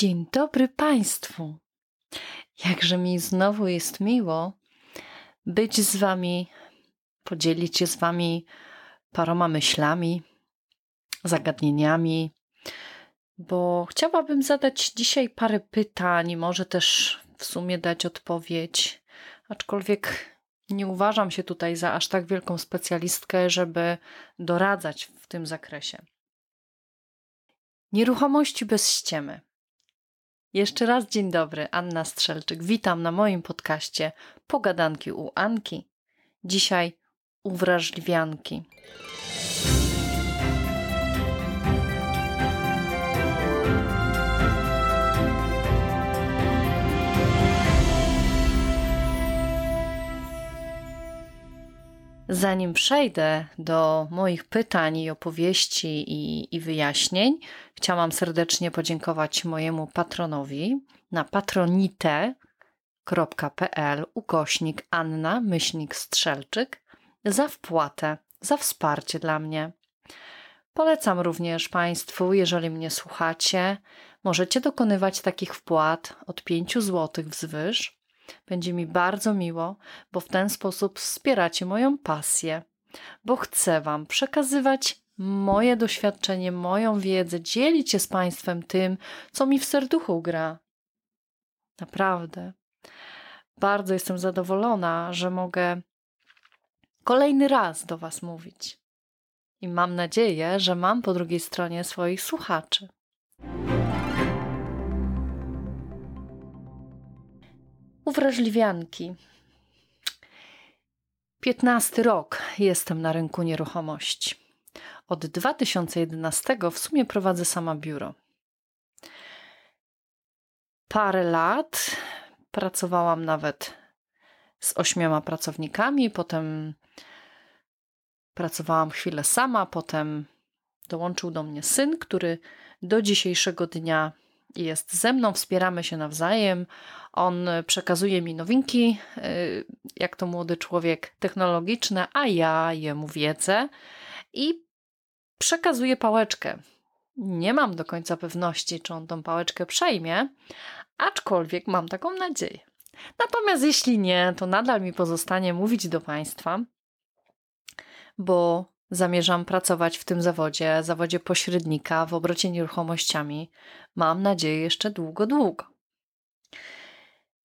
Dzień dobry Państwu. Jakże mi znowu jest miło być z Wami, podzielić się z Wami paroma myślami, zagadnieniami, bo chciałabym zadać dzisiaj parę pytań, może też w sumie dać odpowiedź, aczkolwiek nie uważam się tutaj za aż tak wielką specjalistkę, żeby doradzać w tym zakresie. Nieruchomości bez ściemy. Jeszcze raz dzień dobry, Anna Strzelczyk. Witam na moim podcaście Pogadanki u Anki. Dzisiaj uwrażliwianki. Zanim przejdę do moich pytań i opowieści i, i, wyjaśnień, chciałam serdecznie podziękować mojemu patronowi na patronite.pl ukośnik Anna Myślnik Strzelczyk za wpłatę, za wsparcie dla mnie. Polecam również Państwu, jeżeli mnie słuchacie, możecie dokonywać takich wpłat od 5 zł wzwyż będzie mi bardzo miło, bo w ten sposób wspieracie moją pasję, bo chcę Wam przekazywać moje doświadczenie, moją wiedzę, dzielić się z Państwem tym, co mi w serduchu gra. Naprawdę. Bardzo jestem zadowolona, że mogę kolejny raz do Was mówić. I mam nadzieję, że mam po drugiej stronie swoich słuchaczy. Uwrażliwianki. 15 rok jestem na rynku nieruchomości. Od 2011 w sumie prowadzę sama biuro. Parę lat pracowałam nawet z ośmioma pracownikami, potem pracowałam chwilę sama, potem dołączył do mnie syn, który do dzisiejszego dnia jest ze mną, wspieramy się nawzajem. On przekazuje mi nowinki, y, jak to młody człowiek, technologiczne, a ja jemu wiedzę i przekazuję pałeczkę. Nie mam do końca pewności, czy on tą pałeczkę przejmie, aczkolwiek mam taką nadzieję. Natomiast jeśli nie, to nadal mi pozostanie mówić do Państwa, bo Zamierzam pracować w tym zawodzie, zawodzie pośrednika w obrocie nieruchomościami. Mam nadzieję jeszcze długo, długo.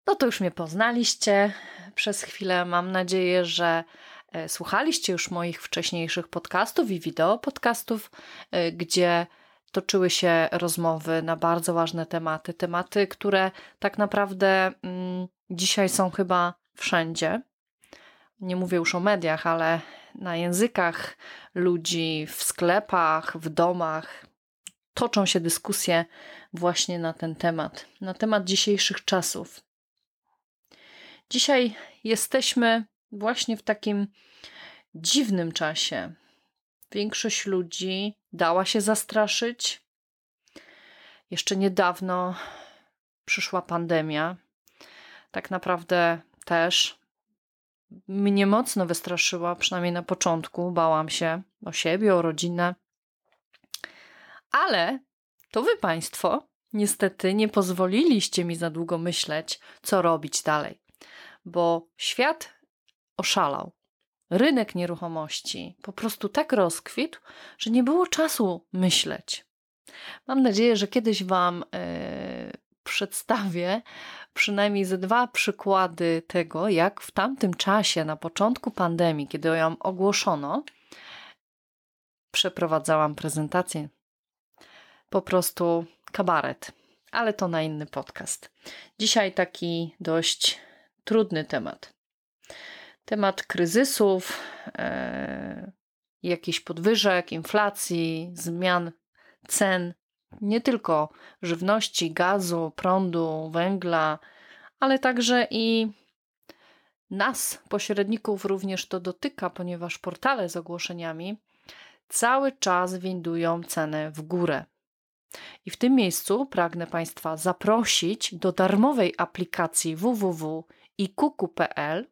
No to już mnie poznaliście przez chwilę. Mam nadzieję, że e, słuchaliście już moich wcześniejszych podcastów i wideo podcastów, e, gdzie toczyły się rozmowy na bardzo ważne tematy. Tematy, które tak naprawdę mm, dzisiaj są chyba wszędzie. Nie mówię już o mediach, ale na językach ludzi, w sklepach, w domach. Toczą się dyskusje właśnie na ten temat, na temat dzisiejszych czasów. Dzisiaj jesteśmy właśnie w takim dziwnym czasie. Większość ludzi dała się zastraszyć. Jeszcze niedawno przyszła pandemia. Tak naprawdę też mnie mocno wystraszyła, przynajmniej na początku. Bałam się o siebie, o rodzinę. Ale to wy państwo niestety nie pozwoliliście mi za długo myśleć, co robić dalej, bo świat oszalał. Rynek nieruchomości po prostu tak rozkwitł, że nie było czasu myśleć. Mam nadzieję, że kiedyś Wam yy, przedstawię przynajmniej ze dwa przykłady tego, jak w tamtym czasie, na początku pandemii, kiedy ją ogłoszono, przeprowadzałam prezentację. Po prostu kabaret, ale to na inny podcast. Dzisiaj taki dość trudny temat. Temat kryzysów, e, jakichś podwyżek, inflacji, zmian cen nie tylko żywności, gazu, prądu, węgla, ale także i nas, pośredników, również to dotyka, ponieważ portale z ogłoszeniami cały czas windują cenę w górę. I w tym miejscu pragnę Państwa zaprosić do darmowej aplikacji www.ikuku.pl.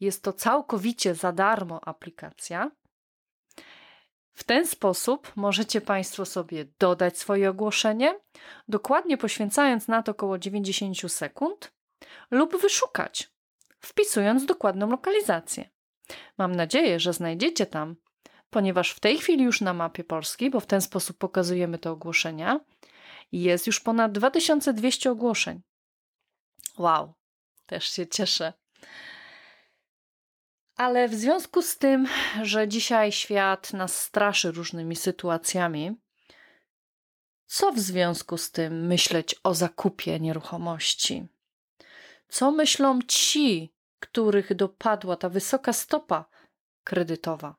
Jest to całkowicie za darmo aplikacja, W ten sposób możecie Państwo sobie dodać swoje ogłoszenie, dokładnie poświęcając na to około 90 sekund, lub wyszukać, wpisując dokładną lokalizację. Mam nadzieję, że znajdziecie tam, ponieważ w tej chwili już na mapie Polski, bo w ten sposób pokazujemy te ogłoszenia, jest już ponad 2200 ogłoszeń. Wow, też się cieszę. Ale w związku z tym, że dzisiaj świat nas straszy różnymi sytuacjami, co w związku z tym myśleć o zakupie nieruchomości? Co myślą ci, których dopadła ta wysoka stopa kredytowa?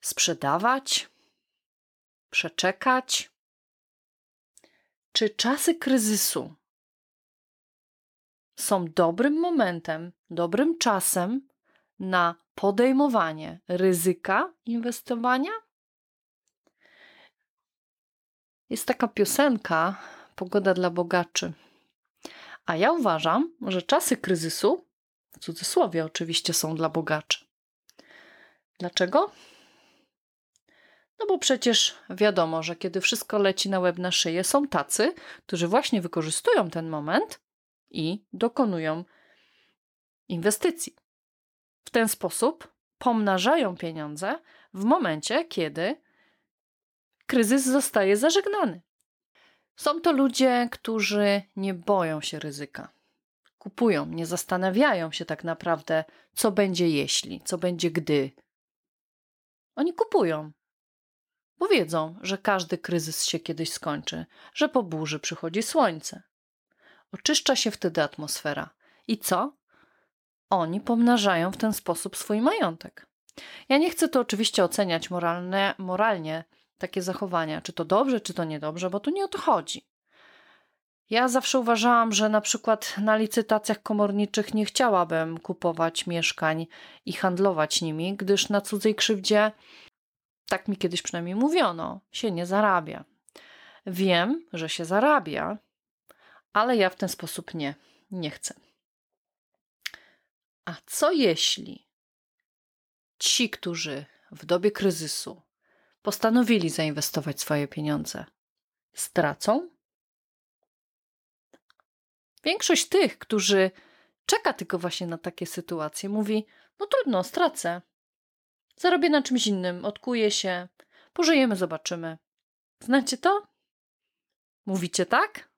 Sprzedawać? Przeczekać? Czy czasy kryzysu są dobrym momentem, dobrym czasem na podejmowanie ryzyka inwestowania? Jest taka piosenka Pogoda dla bogaczy. A ja uważam, że czasy kryzysu, w cudzysłowie oczywiście, są dla bogaczy. Dlaczego? No bo przecież wiadomo, że kiedy wszystko leci na łeb na szyję, są tacy, którzy właśnie wykorzystują ten moment i dokonują inwestycji. W ten sposób pomnażają pieniądze w momencie, kiedy kryzys zostaje zażegnany. Są to ludzie, którzy nie boją się ryzyka. Kupują, nie zastanawiają się tak naprawdę, co będzie jeśli, co będzie gdy. Oni kupują, bo wiedzą, że każdy kryzys się kiedyś skończy, że po burzy przychodzi słońce. Oczyszcza się wtedy atmosfera. I co? Oni pomnażają w ten sposób swój majątek. Ja nie chcę to oczywiście oceniać moralne, moralnie, takie zachowania, czy to dobrze, czy to niedobrze, bo tu nie o to chodzi. Ja zawsze uważałam, że na przykład na licytacjach komorniczych nie chciałabym kupować mieszkań i handlować nimi, gdyż na cudzej krzywdzie, tak mi kiedyś przynajmniej mówiono, się nie zarabia. Wiem, że się zarabia, ale ja w ten sposób nie, nie chcę. A co jeśli ci, którzy w dobie kryzysu postanowili zainwestować swoje pieniądze, stracą? Większość tych, którzy czeka tylko właśnie na takie sytuacje, mówi: No trudno, stracę. Zarobię na czymś innym, odkuję się, pożyjemy, zobaczymy. Znacie to? Mówicie tak?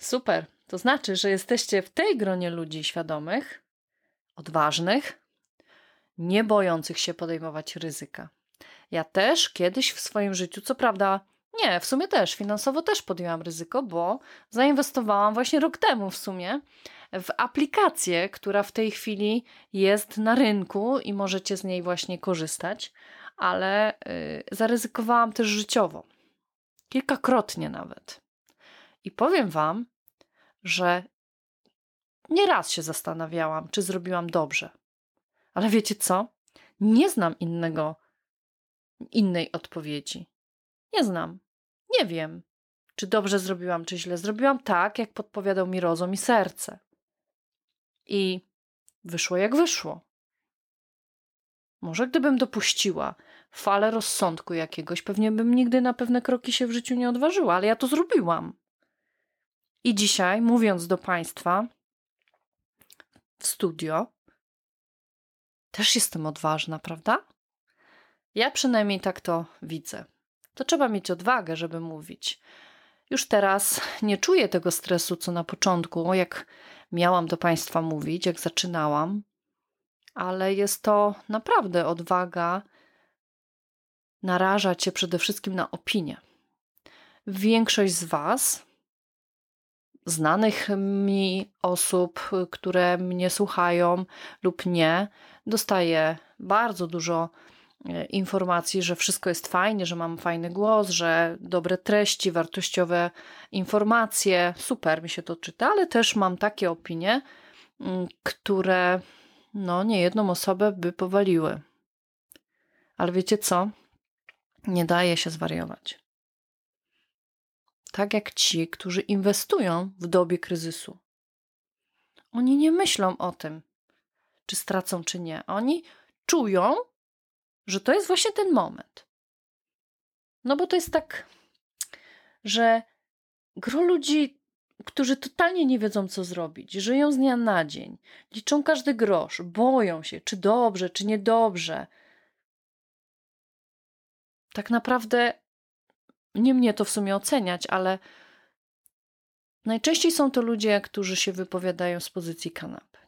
Super. To znaczy, że jesteście w tej gronie ludzi świadomych, odważnych, nie bojących się podejmować ryzyka. Ja też kiedyś w swoim życiu, co prawda, nie, w sumie też, finansowo też podjęłam ryzyko, bo zainwestowałam właśnie rok temu w sumie w aplikację, która w tej chwili jest na rynku i możecie z niej właśnie korzystać, ale yy, zaryzykowałam też życiowo. Kilkakrotnie nawet. I powiem Wam, że nieraz się zastanawiałam, czy zrobiłam dobrze. Ale wiecie co? Nie znam innego, innej odpowiedzi. Nie znam. Nie wiem, czy dobrze zrobiłam, czy źle. Zrobiłam tak, jak podpowiadał mi rozum i serce. I wyszło jak wyszło. Może gdybym dopuściła falę rozsądku jakiegoś, pewnie bym nigdy na pewne kroki się w życiu nie odważyła, ale ja to zrobiłam. I dzisiaj, mówiąc do Państwa w studio, też jestem odważna, prawda? Ja przynajmniej tak to widzę. To trzeba mieć odwagę, żeby mówić. Już teraz nie czuję tego stresu, co na początku, jak miałam do Państwa mówić, jak zaczynałam, ale jest to naprawdę odwaga narażać się przede wszystkim na opinię. Większość z Was znanych mi osób, które mnie słuchają lub nie, dostaję bardzo dużo informacji, że wszystko jest fajnie, że mam fajny głos, że dobre treści, wartościowe informacje. Super mi się to czyta, ale też mam takie opinie, mm, które no, niejedną osobę by powaliły. Ale wiecie co? Nie daje się zwariować tak jak ci, którzy inwestują w dobie kryzysu. Oni nie myślą o tym, czy stracą, czy nie. Oni czują, że to jest właśnie ten moment. No bo to jest tak, że gro ludzi, którzy totalnie nie wiedzą, co zrobić, żyją z dnia na dzień, liczą każdy grosz, boją się, czy dobrze, czy niedobrze. Tak naprawdę nie mnie to w sumie oceniać, ale najczęściej są to ludzie, którzy się wypowiadają z pozycji kanapy.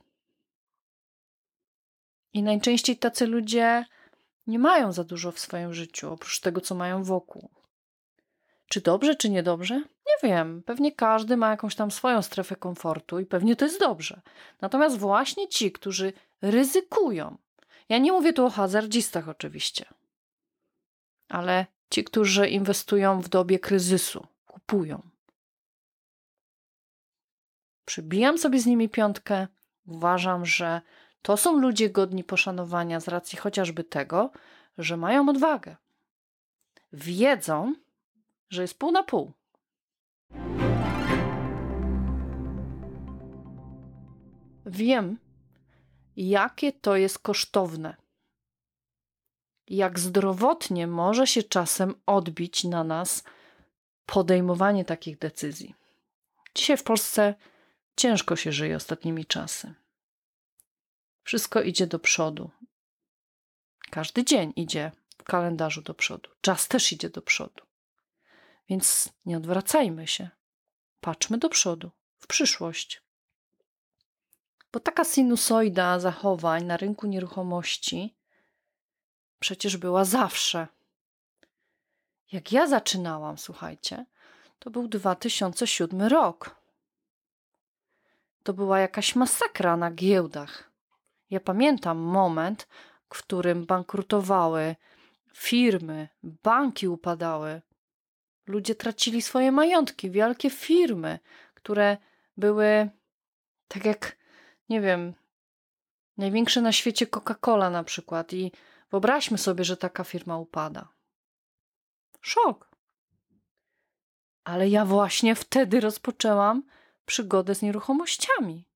I najczęściej tacy ludzie nie mają za dużo w swoim życiu, oprócz tego, co mają wokół. Czy dobrze, czy niedobrze? Nie wiem. Pewnie każdy ma jakąś tam swoją strefę komfortu i pewnie to jest dobrze. Natomiast właśnie ci, którzy ryzykują, ja nie mówię tu o hazardzistach oczywiście, ale ci, którzy inwestują w dobie kryzysu, kupują. Przybijam sobie z nimi piątkę. Uważam, że to są ludzie godni poszanowania z racji chociażby tego, że mają odwagę. Wiedzą, że jest pół na pół. Wiem, jakie to jest kosztowne. Jak zdrowotnie może się czasem odbić na nas podejmowanie takich decyzji. Dzisiaj w Polsce ciężko się żyje ostatnimi czasy. Wszystko idzie do przodu. Każdy dzień idzie w kalendarzu do przodu. Czas też idzie do przodu. Więc nie odwracajmy się. Patrzmy do przodu, w przyszłość. Bo taka sinusoida zachowań na rynku nieruchomości przecież była zawsze. Jak ja zaczynałam, słuchajcie, to był 2007 rok. To była jakaś masakra na giełdach. Ja pamiętam moment, w którym bankrutowały firmy, banki upadały, ludzie tracili swoje majątki, wielkie firmy, które były tak jak, nie wiem, największe na świecie Coca-Cola na przykład. I wyobraźmy sobie, że taka firma upada. Szok. Ale ja właśnie wtedy rozpoczęłam przygodę z nieruchomościami.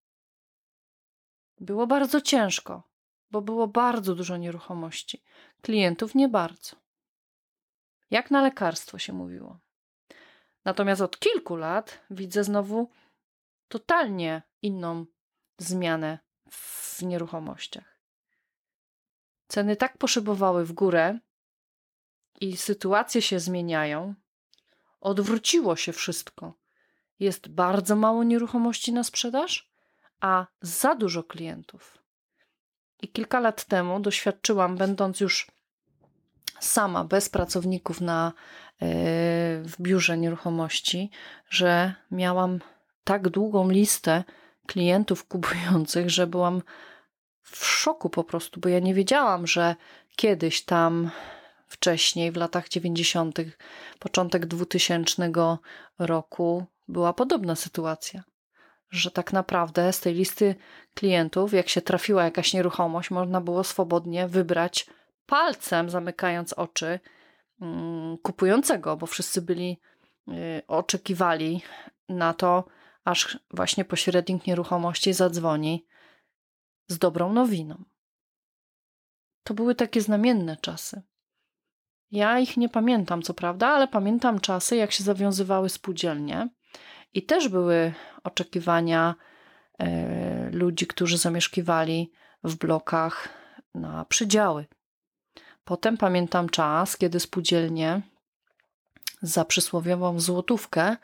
Było bardzo ciężko, bo było bardzo dużo nieruchomości. Klientów nie bardzo. Jak na lekarstwo się mówiło. Natomiast od kilku lat widzę znowu totalnie inną zmianę w nieruchomościach. Ceny tak poszybowały w górę i sytuacje się zmieniają. Odwróciło się wszystko. Jest bardzo mało nieruchomości na sprzedaż, a za dużo klientów. I kilka lat temu doświadczyłam, będąc już sama, bez pracowników na, e, w biurze nieruchomości, że miałam tak długą listę klientów kupujących, że byłam w szoku po prostu, bo ja nie wiedziałam, że kiedyś tam wcześniej, w latach 90., początek 2000 roku, była podobna sytuacja. Że tak naprawdę z tej listy klientów, jak się trafiła jakaś nieruchomość, można było swobodnie wybrać palcem, zamykając oczy mm, kupującego, bo wszyscy byli, y, oczekiwali na to, aż właśnie pośrednik nieruchomości zadzwoni z dobrą nowiną. To były takie znamienne czasy. Ja ich nie pamiętam, co prawda, ale pamiętam czasy, jak się zawiązywały spółdzielnie i też były oczekiwania e, ludzi, którzy zamieszkiwali w blokach na przydziały. Potem pamiętam czas, kiedy spółdzielnie za przysłowiową złotówkę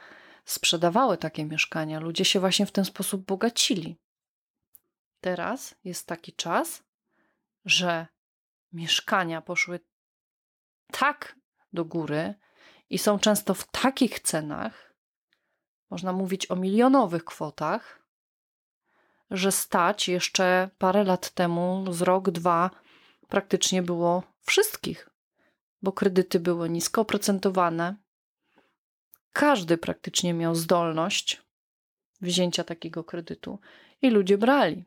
sprzedawały takie mieszkania. Ludzie się właśnie w ten sposób bogacili. Teraz jest taki czas, że mieszkania poszły tak do góry i są często w takich cenach, można mówić o milionowych kwotach, że stać jeszcze parę lat temu, z rok, dwa, praktycznie było wszystkich, bo kredyty były nisko oprocentowane. Każdy praktycznie miał zdolność wzięcia takiego kredytu i ludzie brali.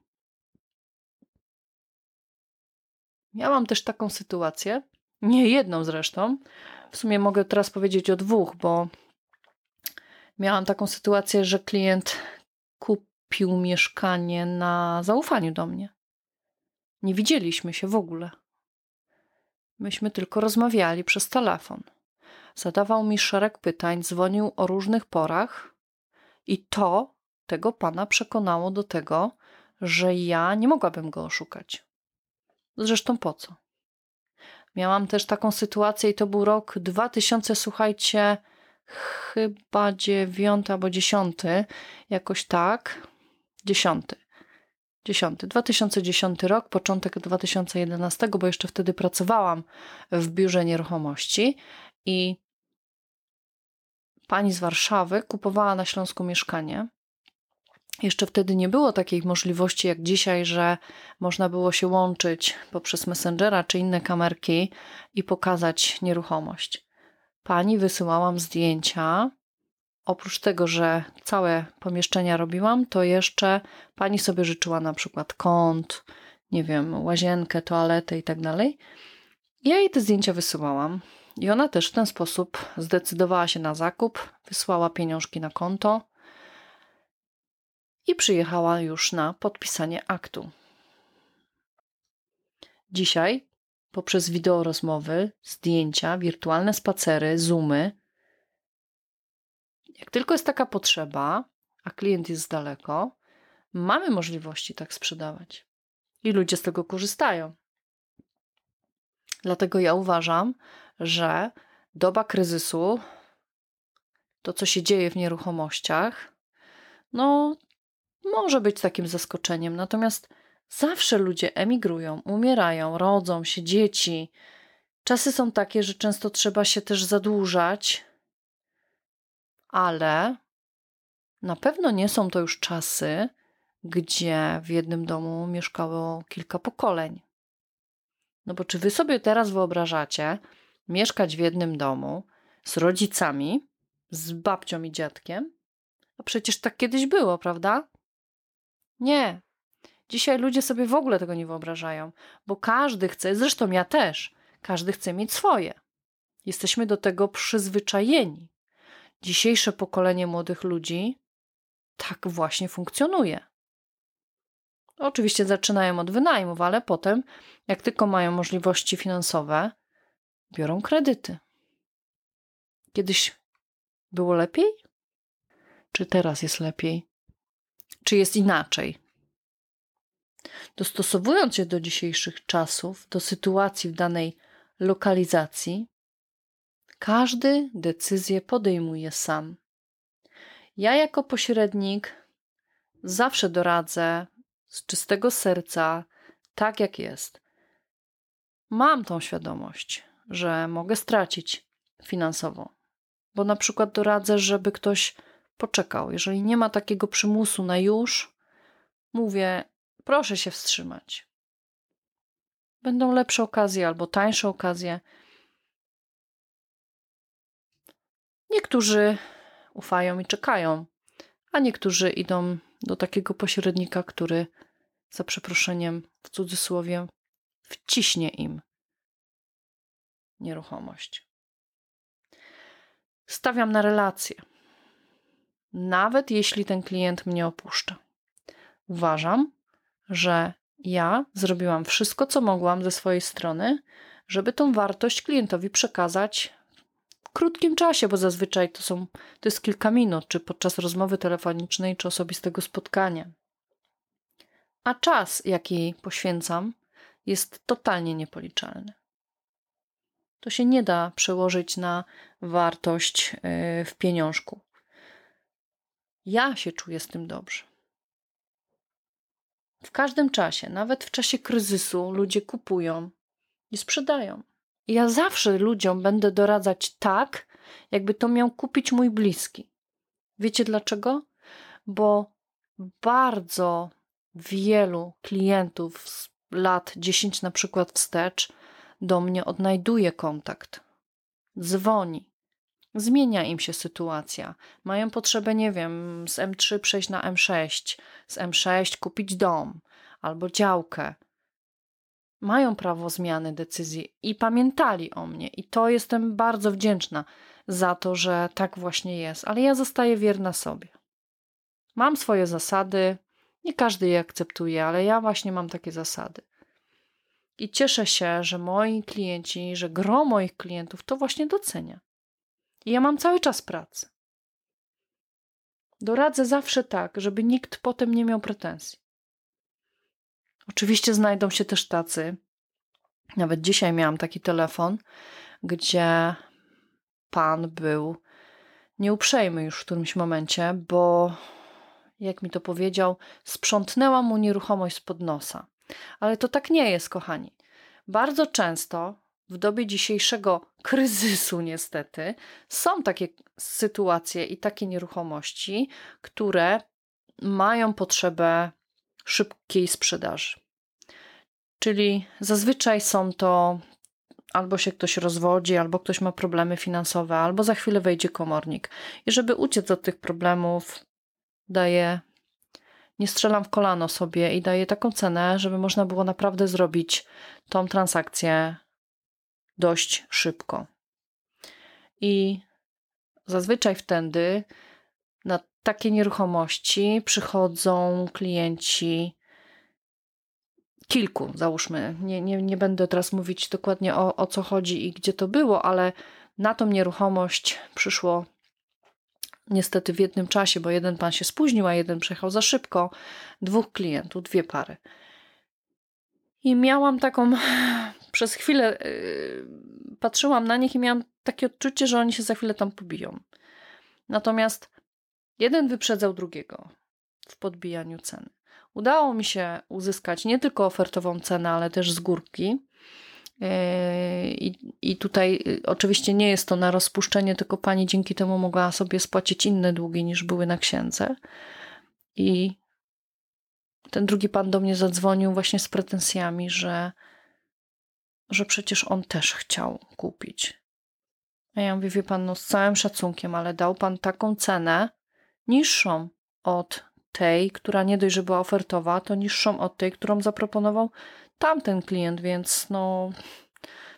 Miałam też taką sytuację, nie jedną zresztą. W sumie mogę teraz powiedzieć o dwóch, bo miałam taką sytuację, że klient kupił mieszkanie na zaufaniu do mnie. Nie widzieliśmy się w ogóle. Myśmy tylko rozmawiali przez telefon. Zadawał mi szereg pytań, dzwonił o różnych porach i to tego pana przekonało do tego, że ja nie mogłabym go oszukać. Zresztą po co? Miałam też taką sytuację i to był rok 2000, słuchajcie, chyba dziewiąty albo dziesiąty, jakoś tak. Dziesiąty. Dziesiąty. 2010 rok, początek 2011, bo jeszcze wtedy pracowałam w biurze nieruchomości i pani z Warszawy kupowała na Śląsku mieszkanie jeszcze wtedy nie było takiej możliwości jak dzisiaj, że można było się łączyć poprzez Messengera czy inne kamerki i pokazać nieruchomość. Pani wysyłałam zdjęcia. Oprócz tego, że całe pomieszczenia robiłam, to jeszcze pani sobie życzyła na przykład kąt, nie wiem, łazienkę, toaletę i tak dalej. Ja jej te zdjęcia wysyłałam. I ona też w ten sposób zdecydowała się na zakup, wysłała pieniążki na konto i przyjechała już na podpisanie aktu. Dzisiaj, poprzez wideo rozmowy, zdjęcia, wirtualne spacery, zoomy, jak tylko jest taka potrzeba, a klient jest daleko, mamy możliwości tak sprzedawać. I ludzie z tego korzystają. Dlatego ja uważam, że doba kryzysu, to co się dzieje w nieruchomościach, no może być takim zaskoczeniem. Natomiast zawsze ludzie emigrują, umierają, rodzą się dzieci. Czasy są takie, że często trzeba się też zadłużać, ale na pewno nie są to już czasy, gdzie w jednym domu mieszkało kilka pokoleń. No bo czy wy sobie teraz wyobrażacie mieszkać w jednym domu z rodzicami, z babcią i dziadkiem? A przecież tak kiedyś było, prawda? Nie. Dzisiaj ludzie sobie w ogóle tego nie wyobrażają, bo każdy chce, zresztą ja też, każdy chce mieć swoje. Jesteśmy do tego przyzwyczajeni. Dzisiejsze pokolenie młodych ludzi tak właśnie funkcjonuje. Oczywiście zaczynają od wynajmów, ale potem, jak tylko mają możliwości finansowe, biorą kredyty. Kiedyś było lepiej? Czy teraz jest lepiej? czy jest inaczej. Dostosowując się do dzisiejszych czasów, do sytuacji w danej lokalizacji, każdy decyzję podejmuje sam. Ja, jako pośrednik, zawsze doradzę z czystego serca, tak jak jest. Mam tą świadomość, że mogę stracić finansowo, bo na przykład doradzę, żeby ktoś poczekał. Jeżeli nie ma takiego przymusu na już, mówię, proszę się wstrzymać. Będą lepsze okazje albo tańsze okazje. Niektórzy ufają i czekają, a niektórzy idą do takiego pośrednika, który za przeproszeniem w cudzysłowie wciśnie im nieruchomość. Stawiam na relacje nawet jeśli ten klient mnie opuszcza. Uważam, że ja zrobiłam wszystko, co mogłam ze swojej strony, żeby tą wartość klientowi przekazać w krótkim czasie, bo zazwyczaj to są to jest kilka minut, czy podczas rozmowy telefonicznej, czy osobistego spotkania. A czas, jaki poświęcam, jest totalnie niepoliczalny. To się nie da przełożyć na wartość y, w pieniążku. Ja się czuję z tym dobrze. W każdym czasie, nawet w czasie kryzysu, ludzie kupują i sprzedają. I ja zawsze ludziom będę doradzać tak, jakby to miał kupić mój bliski. Wiecie dlaczego? Bo bardzo wielu klientów z lat 10 na przykład wstecz do mnie odnajduje kontakt. Dzwoni, Zmienia im się sytuacja. Mają potrzebę, nie wiem, z M3 przejść na M6, z M6 kupić dom albo działkę. Mają prawo zmiany decyzji i pamiętali o mnie, i to jestem bardzo wdzięczna za to, że tak właśnie jest, ale ja zostaję wierna sobie. Mam swoje zasady, nie każdy je akceptuje, ale ja właśnie mam takie zasady. I cieszę się, że moi klienci, że gro moich klientów to właśnie docenia. I ja mam cały czas pracy. Doradzę zawsze tak, żeby nikt potem nie miał pretensji. Oczywiście znajdą się też tacy. Nawet dzisiaj miałam taki telefon, gdzie pan był nieuprzejmy już w którymś momencie, bo jak mi to powiedział, sprzątnęła mu nieruchomość spod nosa. Ale to tak nie jest, kochani. Bardzo często w dobie dzisiejszego kryzysu, niestety, są takie sytuacje i takie nieruchomości, które mają potrzebę szybkiej sprzedaży. Czyli zazwyczaj są to albo się ktoś rozwodzi, albo ktoś ma problemy finansowe, albo za chwilę wejdzie komornik. I żeby uciec od tych problemów, daje, nie strzelam w kolano sobie i daje taką cenę, żeby można było naprawdę zrobić tą transakcję dość szybko. I zazwyczaj wtedy na takie nieruchomości przychodzą klienci kilku, załóżmy. Nie, nie, nie będę teraz mówić dokładnie o, o co chodzi i gdzie to było, ale na tą nieruchomość przyszło niestety w jednym czasie, bo jeden pan się spóźnił, a jeden przejechał za szybko, dwóch klientów, dwie pary. I miałam taką, przez chwilę yy, patrzyłam na nich i miałam takie odczucie, że oni się za chwilę tam pobiją. Natomiast jeden wyprzedzał drugiego w podbijaniu ceny. Udało mi się uzyskać nie tylko ofertową cenę, ale też z górki. Yy, I, I tutaj y, oczywiście nie jest to na rozpuszczenie, tylko pani dzięki temu mogła sobie spłacić inne długi niż były na księdze. I ten drugi pan do mnie zadzwonił właśnie z pretensjami, że, że przecież on też chciał kupić. A ja mówię, wie pan, no z całym szacunkiem, ale dał pan taką cenę niższą od tej, która nie dość, że była ofertowa, to niższą od tej, którą zaproponował tamten klient, więc no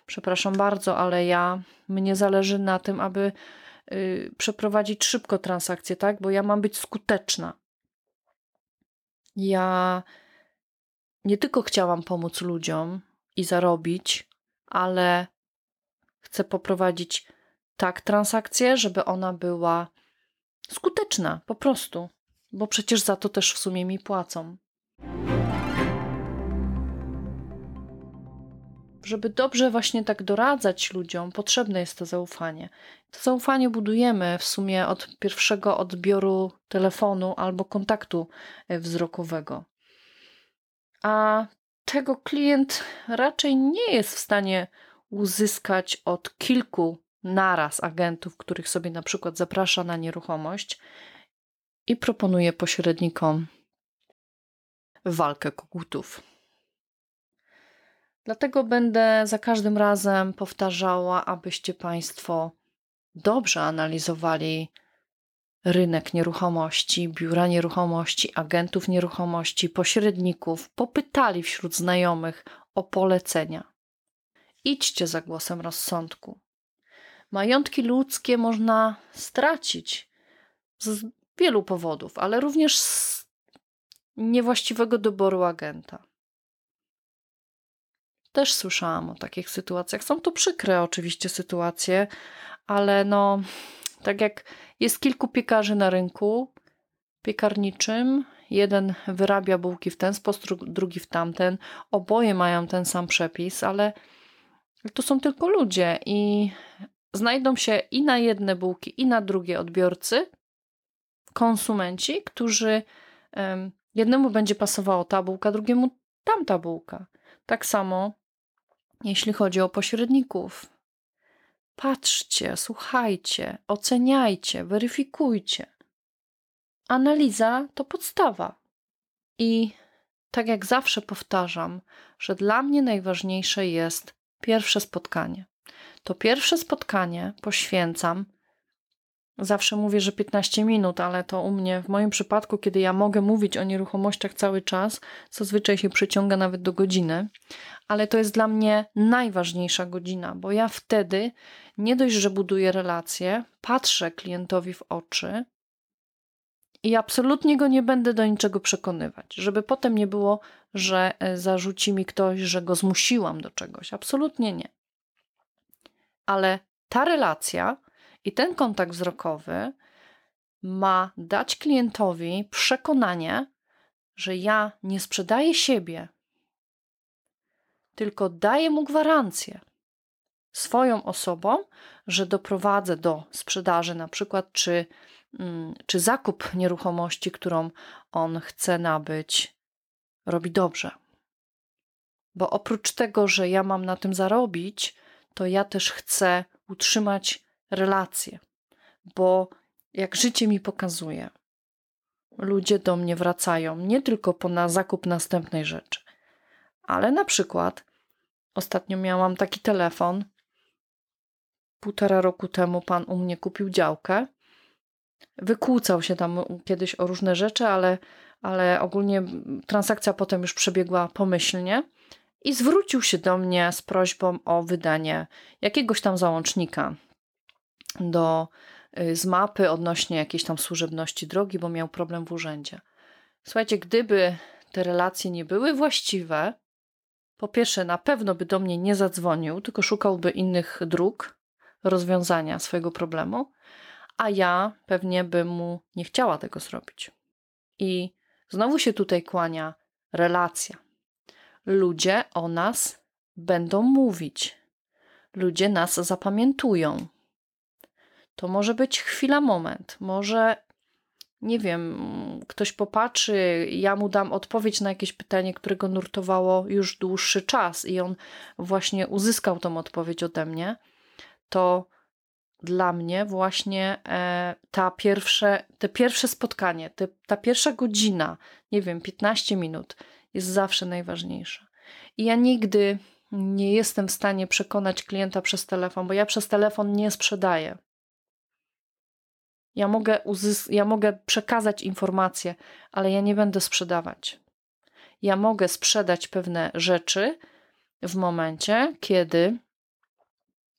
przepraszam bardzo, ale ja mnie zależy na tym, aby y, przeprowadzić szybko transakcję, tak? Bo ja mam być skuteczna. Ja nie tylko chciałam pomóc ludziom i zarobić, ale chcę poprowadzić tak transakcję, żeby ona była skuteczna, po prostu, bo przecież za to też w sumie mi płacą. Żeby dobrze właśnie tak doradzać ludziom, potrzebne jest to zaufanie. To zaufanie budujemy w sumie od pierwszego odbioru telefonu albo kontaktu e, wzrokowego. A tego klient raczej nie jest w stanie uzyskać od kilku naraz agentów, których sobie na przykład zaprasza na nieruchomość i proponuje pośrednikom walkę kogutów. Dlatego będę za każdym razem powtarzała, abyście Państwo dobrze analizowali rynek nieruchomości, biura nieruchomości, agentów nieruchomości, pośredników, popytali wśród znajomych o polecenia. Idźcie za głosem rozsądku. Majątki ludzkie można stracić z wielu powodów, ale również z niewłaściwego doboru agenta. Też słyszałam o takich sytuacjach. Są to przykre oczywiście sytuacje, ale no, tak jak jest kilku piekarzy na rynku piekarniczym, jeden wyrabia bułki w ten sposób, drugi w tamten, oboje mają ten sam przepis, ale to są tylko ludzie i znajdą się i na jedne bułki, i na drugie odbiorcy, konsumenci, którzy jednemu będzie pasowała ta bułka, drugiemu tamta bułka. Tak samo jeśli chodzi o pośredników. Patrzcie, słuchajcie, oceniajcie, weryfikujcie. Analiza to podstawa. I tak jak zawsze powtarzam, że dla mnie najważniejsze jest pierwsze spotkanie. To pierwsze spotkanie poświęcam Zawsze mówię, że 15 minut, ale to u mnie, w moim przypadku, kiedy ja mogę mówić o nieruchomościach cały czas, zazwyczaj się przyciąga nawet do godziny, ale to jest dla mnie najważniejsza godzina, bo ja wtedy nie dość, że buduję relacje, patrzę klientowi w oczy I absolutnie go nie będę do niczego przekonywać, żeby potem nie było, że e, zarzuci mi ktoś, że go zmusiłam do czegoś. Absolutnie nie. Ale ta relacja i ten kontakt wzrokowy ma dać klientowi przekonanie, że ja nie sprzedaję siebie, tylko daję mu gwarancję swoją osobą, że doprowadzę do sprzedaży, na przykład, czy, mm, czy zakup nieruchomości, którą on chce nabyć, robi dobrze. Bo oprócz tego, że ja mam na tym zarobić, to ja też chcę utrzymać relacje, bo jak życie mi pokazuje, ludzie do mnie wracają nie tylko po na zakup następnej rzeczy, ale na przykład ostatnio miałam taki telefon. Półtora roku temu pan u mnie kupił działkę. Wykłócał się tam kiedyś o różne rzeczy, ale, ale ogólnie transakcja potem już przebiegła pomyślnie i zwrócił się do mnie z prośbą o wydanie jakiegoś tam załącznika do, y, z mapy odnośnie jakiejś tam służebności drogi, bo miał problem w urzędzie. Słuchajcie, gdyby te relacje nie były właściwe, po pierwsze, na pewno by do mnie nie zadzwonił, tylko szukałby innych dróg rozwiązania swojego problemu, a ja pewnie bym mu nie chciała tego zrobić. I znowu się tutaj kłania relacja. Ludzie o nas będą mówić, ludzie nas zapamiętują. To może być chwila, moment, może nie wiem, ktoś popatrzy, ja mu dam odpowiedź na jakieś pytanie, które go nurtowało już dłuższy czas i on właśnie uzyskał tą odpowiedź ode mnie, to dla mnie właśnie e, ta pierwsze, te pierwsze spotkanie, te, ta pierwsza godzina, nie wiem, 15 minut jest zawsze najważniejsza. I ja nigdy nie jestem w stanie przekonać klienta przez telefon, bo ja przez telefon nie sprzedaję. Ja mogę, uzys- ja mogę przekazać informacje, ale ja nie będę sprzedawać. Ja mogę sprzedać pewne rzeczy w momencie, kiedy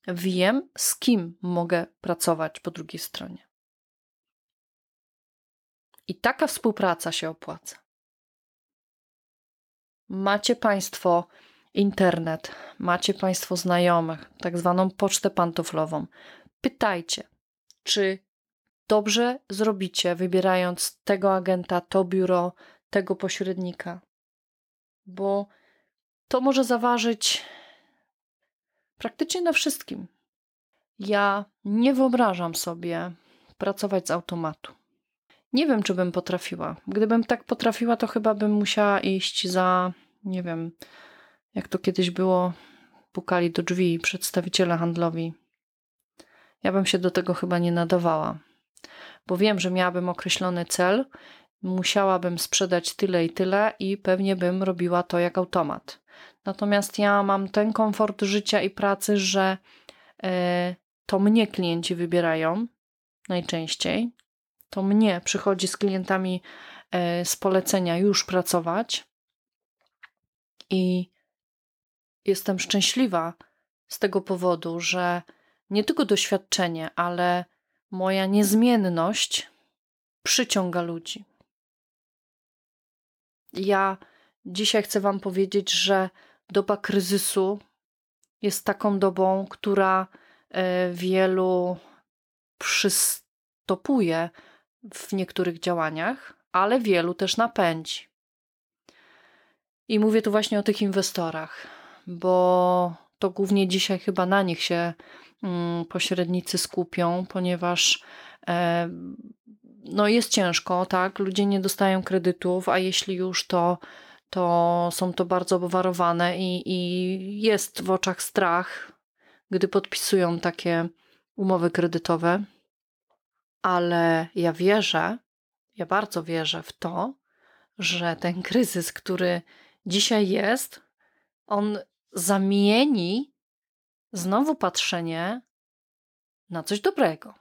wiem, z kim mogę pracować po drugiej stronie. I taka współpraca się opłaca. Macie Państwo internet, macie Państwo znajomych, tak zwaną pocztę pantoflową. Pytajcie, czy dobrze zrobicie, wybierając tego agenta, to biuro, tego pośrednika, bo to może zaważyć praktycznie na wszystkim. Ja nie wyobrażam sobie pracować z automatu. Nie wiem, czy bym potrafiła. Gdybym tak potrafiła, to chyba bym musiała iść za, nie wiem, jak to kiedyś było, pukali do drzwi przedstawiciele handlowi. Ja bym się do tego chyba nie nadawała bo wiem, że miałabym określony cel, musiałabym sprzedać tyle i tyle i pewnie bym robiła to jak automat. Natomiast ja mam ten komfort życia i pracy, że e, to mnie klienci wybierają najczęściej. To mnie przychodzi z klientami e, z polecenia już pracować i jestem szczęśliwa z tego powodu, że nie tylko doświadczenie, ale moja niezmienność przyciąga ludzi. Ja dzisiaj chcę Wam powiedzieć, że doba kryzysu jest taką dobą, która e, wielu przystopuje w niektórych działaniach, ale wielu też napędzi. I mówię tu właśnie o tych inwestorach, bo to głównie dzisiaj chyba na nich się pośrednicy skupią, ponieważ e, no jest ciężko, tak? Ludzie nie dostają kredytów, a jeśli już to, to są to bardzo obwarowane i, i jest w oczach strach, gdy podpisują takie umowy kredytowe. Ale ja wierzę, ja bardzo wierzę w to, że ten kryzys, który dzisiaj jest, on zamieni znowu patrzenie na coś dobrego.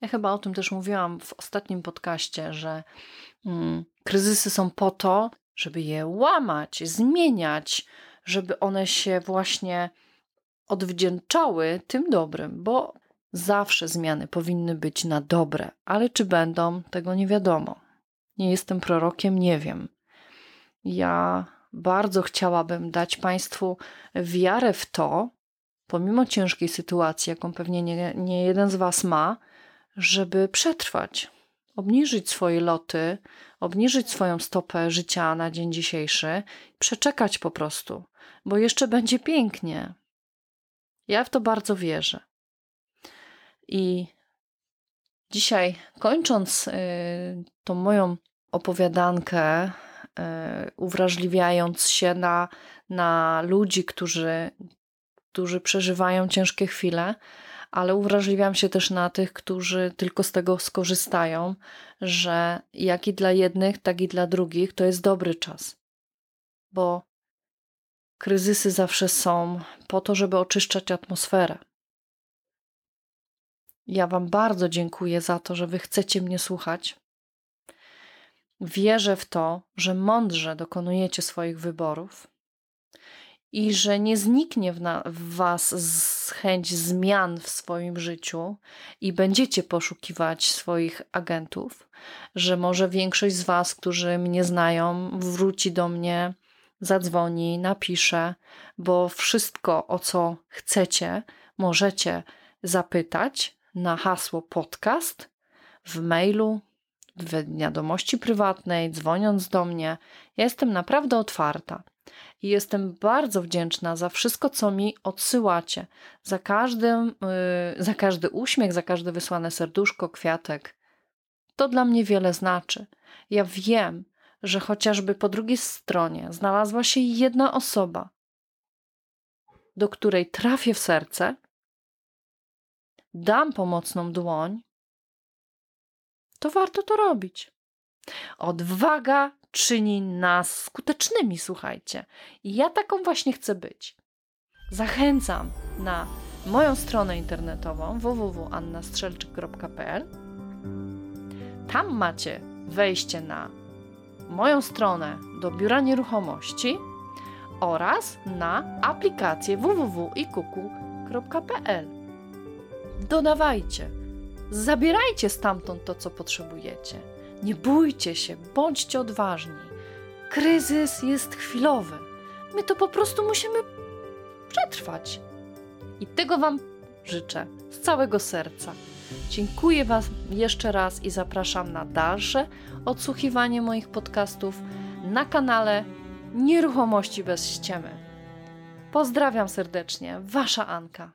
Ja chyba o tym też mówiłam w ostatnim podcaście, że mm, kryzysy są po to, żeby je łamać, zmieniać, żeby one się właśnie odwdzięczały tym dobrym, bo Zawsze zmiany powinny być na dobre, ale czy będą, tego nie wiadomo. Nie jestem prorokiem, nie wiem. Ja bardzo chciałabym dać Państwu wiarę w to, pomimo ciężkiej sytuacji, jaką pewnie nie, nie jeden z Was ma, żeby przetrwać, obniżyć swoje loty, obniżyć swoją stopę życia na dzień dzisiejszy, przeczekać po prostu, bo jeszcze będzie pięknie. Ja w to bardzo wierzę. I dzisiaj, kończąc y, tą moją opowiadankę, y, uwrażliwiając się na, na ludzi, którzy, którzy przeżywają ciężkie chwile, ale uwrażliwiam się też na tych, którzy tylko z tego skorzystają, że jak i dla jednych, tak i dla drugich to jest dobry czas. Bo kryzysy zawsze są po to, żeby oczyszczać atmosferę. Ja Wam bardzo dziękuję za to, że Wy chcecie mnie słuchać. Wierzę w to, że mądrze dokonujecie swoich wyborów i że nie zniknie w, na, w Was chęć zmian w swoim życiu i będziecie poszukiwać swoich agentów, że może większość z Was, którzy mnie znają, wróci do mnie, zadzwoni, napisze, bo wszystko, o co chcecie, możecie zapytać na hasło podcast w mailu, w wiadomości prywatnej, dzwoniąc do mnie. Ja jestem naprawdę otwarta i jestem bardzo wdzięczna za wszystko, co mi odsyłacie. Za, każdym, yy, za każdy uśmiech, za każde wysłane serduszko, kwiatek. To dla mnie wiele znaczy. Ja wiem, że chociażby po drugiej stronie znalazła się jedna osoba, do której trafię w serce, dam pomocną dłoń, to warto to robić. Odwaga czyni nas skutecznymi, słuchajcie. I ja taką właśnie chcę być. Zachęcam na moją stronę internetową www.annastrzelczyk.pl. Tam macie wejście na moją stronę do biura nieruchomości oraz na aplikację www.ikuku.pl. Dodawajcie, zabierajcie stamtąd to, co potrzebujecie. Nie bójcie się, bądźcie odważni. Kryzys jest chwilowy. My to po prostu musimy przetrwać. I tego Wam życzę z całego serca. Dziękuję Wam jeszcze raz i zapraszam na dalsze odsłuchiwanie moich podcastów na kanale Nieruchomości bez ściemy. Pozdrawiam serdecznie, Wasza Anka.